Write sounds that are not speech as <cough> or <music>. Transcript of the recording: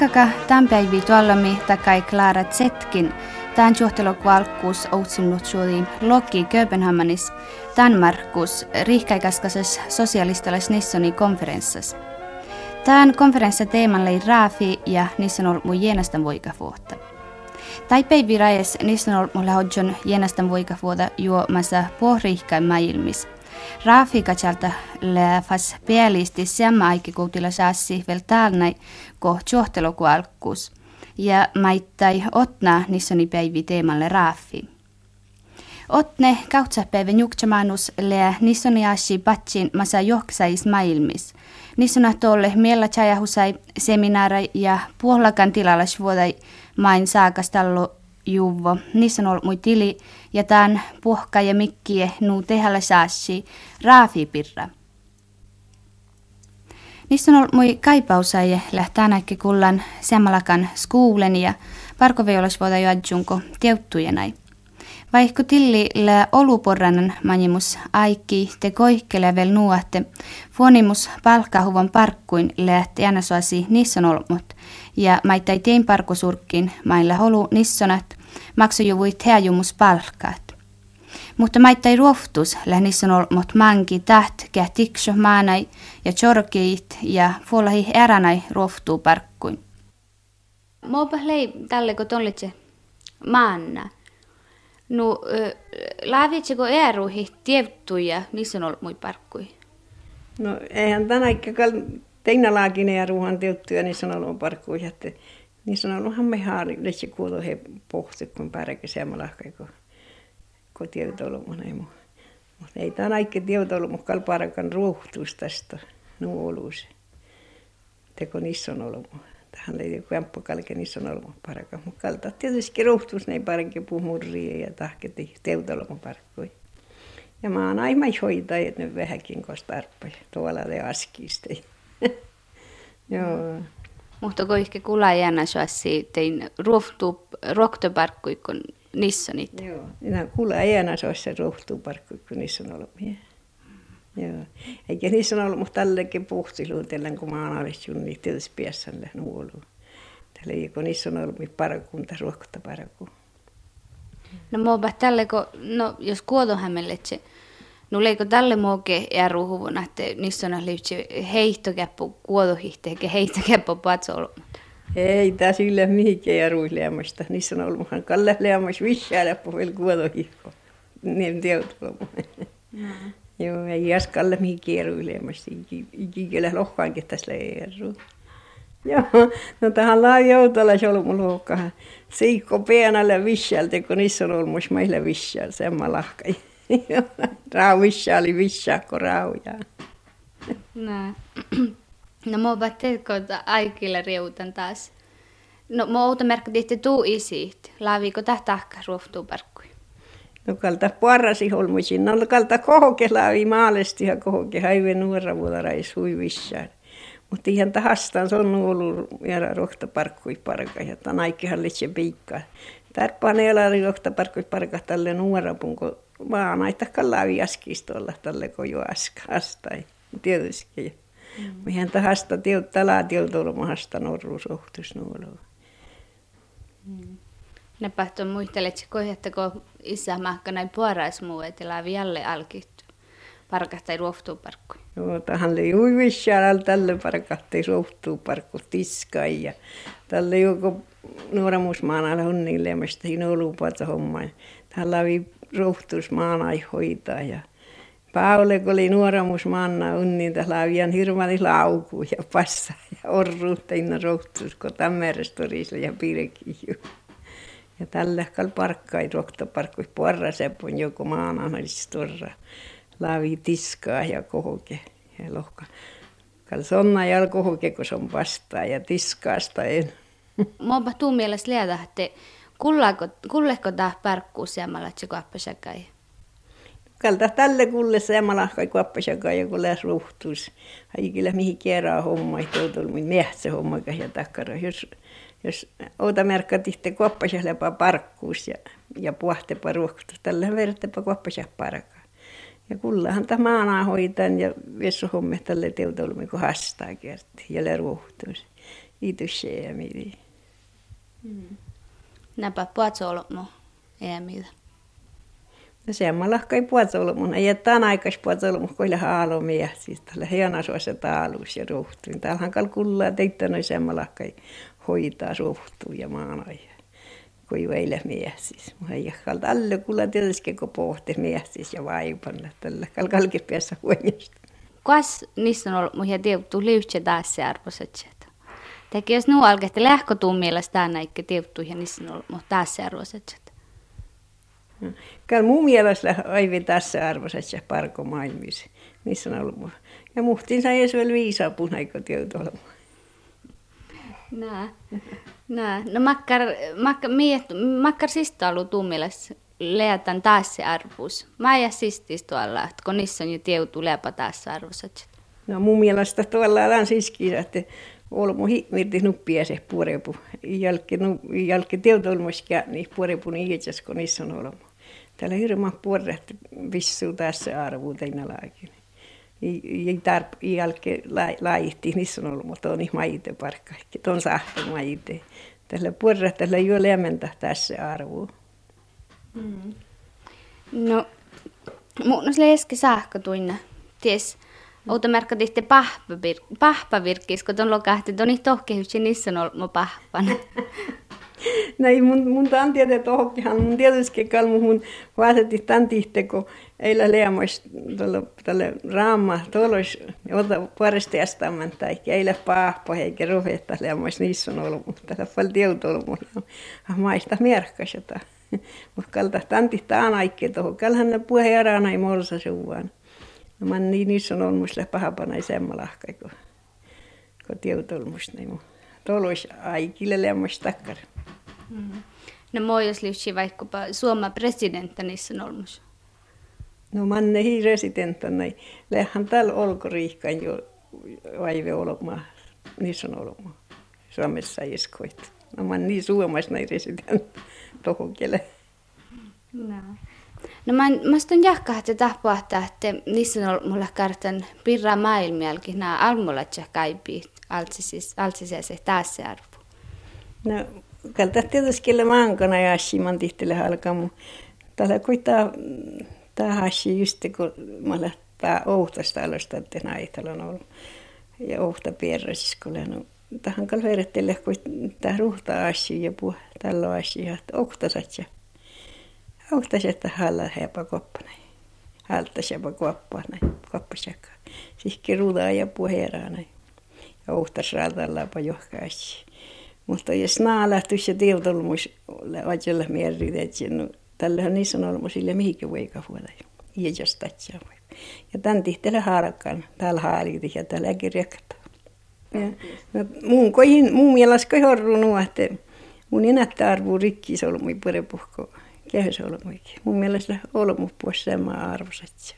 Parkaka tämän päivi tuollami takai Klara Zetkin. Tämän juhtelukualkkuus outsimlut suoli Loki Kööpenhamanis, Danmarkus, riihkäikaskases sosialistalais Nissoni konferenssas. Tämän konferenssin teemalle ei raafi ja niissä on ollut mun jenastan vuotta. Taipei viraes niissä on ollut mulle hodjon jenastan vuoda juomassa pohrihkai maailmis. Raafi katsalta läfas pealisti samma aiki kuutilla saassi vel taalnai ko alkuus. Ja maittai otna nissoni päivi teemalle raafi. Otne kautsapäivän jukchamanus le nissoni aasi patsin masa johksais maailmis. Nissona tolle miellä chajahusai seminaari ja puolakan tilalla vuodai main saakastallu juvo. Niissä on ollut mui tili ja tämän puhka ja mikkie nuu tehällä saassi raafipirra. Niissä on ollut mui kaipausaje lähtää näkki kullan semmalakan skuulen ja parkoveulas voida jo adjunko teuttujenai. Vaikka tilli lä oluporranan manimus aikki te koikkele vel nuotte, fuonimus palkkahuvan parkkuin lähti äänesoasi niissä on ollut, ja maittai tein parkosurkkin mailla holu nissonat, maksujuvuit heajumus palkkaat. Mutta maittai ruoftus lähnissä on ollut manki täht kähtikso maanai ja chorkeit ja fuolahi eränai ruoftuu parkkuin. Moopa lei tälle kun tollitse maanna. No, laavitseko eruhi tiettyjä, niissä on ollut mui parkkui? No, eihän tänä ikään teina laakine ja ruuhan tiettyjä, niissä on ollut parkkuja. Että niissä on ollut hamme haari, lesi kuulo he pohti, kun pärkä semmalahkai, kun, kun tietolu mun ei muu. Mutta ei tämä aikki tietolu, mutta kalparakan ruuhtuus tästä nuoluus. Teko niissä on ollut muu hän oli kämppu kalkeni sanolma paraka. Mutta kalta tietysti ruhtus ne parake puhmurria ja tahketi teutolma parkkoi. Ja mä oon aina hoitaa, että nyt vähänkin koska tarpeen. Tuolla ne askista. <laughs> Joo. Mutta kun ehkä kuulla jännä suossi, tein ruhtuu roktoparkkui, kun niissä niitä. Joo, minä kuulla jännä suossi ruhtuparkkui, kun niissä on ollut mie. Joo. Eikä niissä on ollut, mutta tällekin puhtiluutellen, kun mä oon ollut niin tietysti piessälle nuolu. Tällä kun niissä on ollut parakunta, ruokkotta paraku. No mua tälle, kun, no jos kuotohämmelletse, Nulle kun tälle muoke ja ruhuvun, että niissä on liitsi heittokeppu kuodohihte, eikä heittokeppu patso Ei, tää sille mihinkään ja ruisleamasta. Niissä on ollut muhan kalle leamas vissäällä puhuil kuodohihko. Niin teot Joo, ei jaskalle mihinkään ja ruisleamasta. Ikikelä lohkaankin tässä leijärruu. Joo, no tähän laajoutalla se ollut mun luokkahan. Siikko pienelle vissältä, kun niissä on ollut musta meille vissältä, sen mä lahkain. <laughs> Rau vissääli vissääkko rauja. No, <clears throat> no mä oon teekö aikille riutan taas. No mä oon merkki tuu isiit. Laaviko tähtahka ruoftuu parkkui. No kalta parrasi holmuisin, no kalta kohoke laavi maalesti ja kohoke haive nuora vuodarai sui vissään. Mutta ihan tahastaan se on ollut vielä rohta parkkui parka ja tämän aikkihan litse piikkaa. Tärppaan ei ole rohta parkkui parka tälle nuora punko vaan aita laavi askistolla tälle kun jo askasta. Tietysti. Mm. Mihän tahasta tiut talaa tiutulmahasta norruusohtus nuoloa. Mm. Näpähtö muistelet se että kun isä mahka näin puorais muu, että lää vielä alkittu. Parkahtai ruoftuu parkku. Joo, tähän oli uivissaan tälle parkahtai ruoftuu parkku tiskai ja tälle joko nuoremusmaana on niin lemmestä siinä olupaata homma. Tällä oli ruoftuusmaana hoitaa ja Paule, kun oli nuoremusmaana on niin tällä ihan hirveän lauku ja passa ja orruutta inna ruoftuus, kun tämmerestä ja pirki. Ja tällä kal parkkai rokta parkkui porra sepun joku maana olisi torra. Laavi tiskaa ja kohoke ja lohka. Kal sonna ja kohoke, kun on vastaa ja tiskaasta en. Mua tuu mielestä liedä, että kulleko, kulleko tämä parkkuu siemalla, että se kuappasakai? Kalta tälle kulle siemalla, kai kuappasakai ja kun läs ruhtuus. Ai kyllä mihin kierää homma, että on tullut miehtsä homma ja takkara. Jos jos outa merkkatitte kuoppasja lepa parkkuus ja, ja puhtepa ruokkusta, tällä vertepa kuoppasja parkaa. Ja kullahan tämä maanaa hoitan ja vessu homme tälle teutolumi, kun hastaa kerti ja le ruohtuus. ityssä ja midi. Mm. Näpä puhatsolmu ei mitä. No se on lahkai puhatsolmu. Ei tämän aikais puhatsolmu, kun ei haalomia. Siis tällä hiena suossa taalus ja rohtuin. Täällähän kalkullaa teitä noin semmalahkai hoitaa rohtuun ja kun ei ole mies siis. Mä ei ole alle kuulla tietysti, kun pohti mies siis ja vaipanna tällä kalkalkipiässä huoneesta. Kas niissä on ollut muihin tiuttu liuhtse tässä arvoiset. Teki jos nuu alkehti lähkotuun mielestä tänä eikä tiuttu ja niissä on tässä arvoiset. Kyllä mun mielestä aivan tässä arvoiset ja parko maailmissa. Niissä on ollut. Ja muhtin sai edes vielä viisaa punaiko tiutu olemaan. Nää. Nää. No makkar, makkar, miet, makkar sista ollut tuumilas leätän taas se arvus. Mä ja sistis tuolla, että kun niissä on jo tieutu lepa taas se arvus. No mun mielestä tuolla on siskiä, että olmu himmirti nuppia se puorepu. Jälkeen jälkeen tieutu olmuskia, niin puorepu niin itse kun niissä on olmu. Täällä hirma puoret vissuu tässä arvuuteina laakin ei tarp jälkeen laihti, niissä on ollut, mutta on niin maite parkka. Tuon sahto maite. Tällä puolella tällä ole lämmentä tässä arvoa. Mm. No, mun on leski sähkö tuinna. Ties, Outa merkatihti pahpavirkkis, kun tuon lokahti, tuon tohkehyksi, niissä on ollut pahpana. Näin mun, mun tantiede tohkihan, mun tietysti kalmu mun vaatetti tantihte, kun eillä leamos tälle, raama, tuolla ota puolesta jästämään, tai eillä paahpo, eikä rohetta leamos niissä on ollut, mutta tässä paljon tieutu ollut, mutta maista merkkas jota. <laughs> Mutta kalta tantihta aina aikkeen tuohon, kalhan ne puheen ei morsa suvaan. No mä niin niissä on ollut musta pahapana semmalahka, kun, kun tieutu ollut musta niin Tuolla olisi aikille leamos takkar. Mm. No moi, jos vaikkapa Suomen presidentti niissä on ollut. No manne hi residenttana, lähän täällä olkoriihkan jo vaive olemaan, niissä on olemaan. Suomessa iskoit. No man niin Suomessa näin resident tohon kiele. No. No mä, mä sitten jahkaa, että tahpoahtaa, että niissä on mulle kartan pirra maailmialkin nämä almulat ja kaipi altsisese taas se arvo. No, kalta tietysti maankana ja man tihtele halkaa, mutta täällä kuitenkin Tahasi just kun mä lähtää Ouhtasta alusta, että näitä on ollut. Ja Ouhta pierräsis, kun olen tähän kalverettele, kun tämä ruhta asia ja puh, tällä asia, että Ouhtasat ja Ouhtasat, että halla hepa koppana. Haltas ja koppana, koppasakka. Sihki ruudaa ja puheraa Ja Ouhtas raadalla johkaisi. Mutta jos naa lähtyisi ja tiedotolmus, ajalla mierit, että Tällähän niissä on ollut sille mihinkin voika vuoda. Ja jos tatsia voi. Ja tämän tihtele haarakkaan. Täällä haalitin ja täällä kirjakata. Ja, no, mun, kohin, mun mielestä koi horrunut, että mun enättä arvuu rikki solmui purepuhko kehys olmuikin. Mun mielestä olmu puhuisi samaa arvosetsia.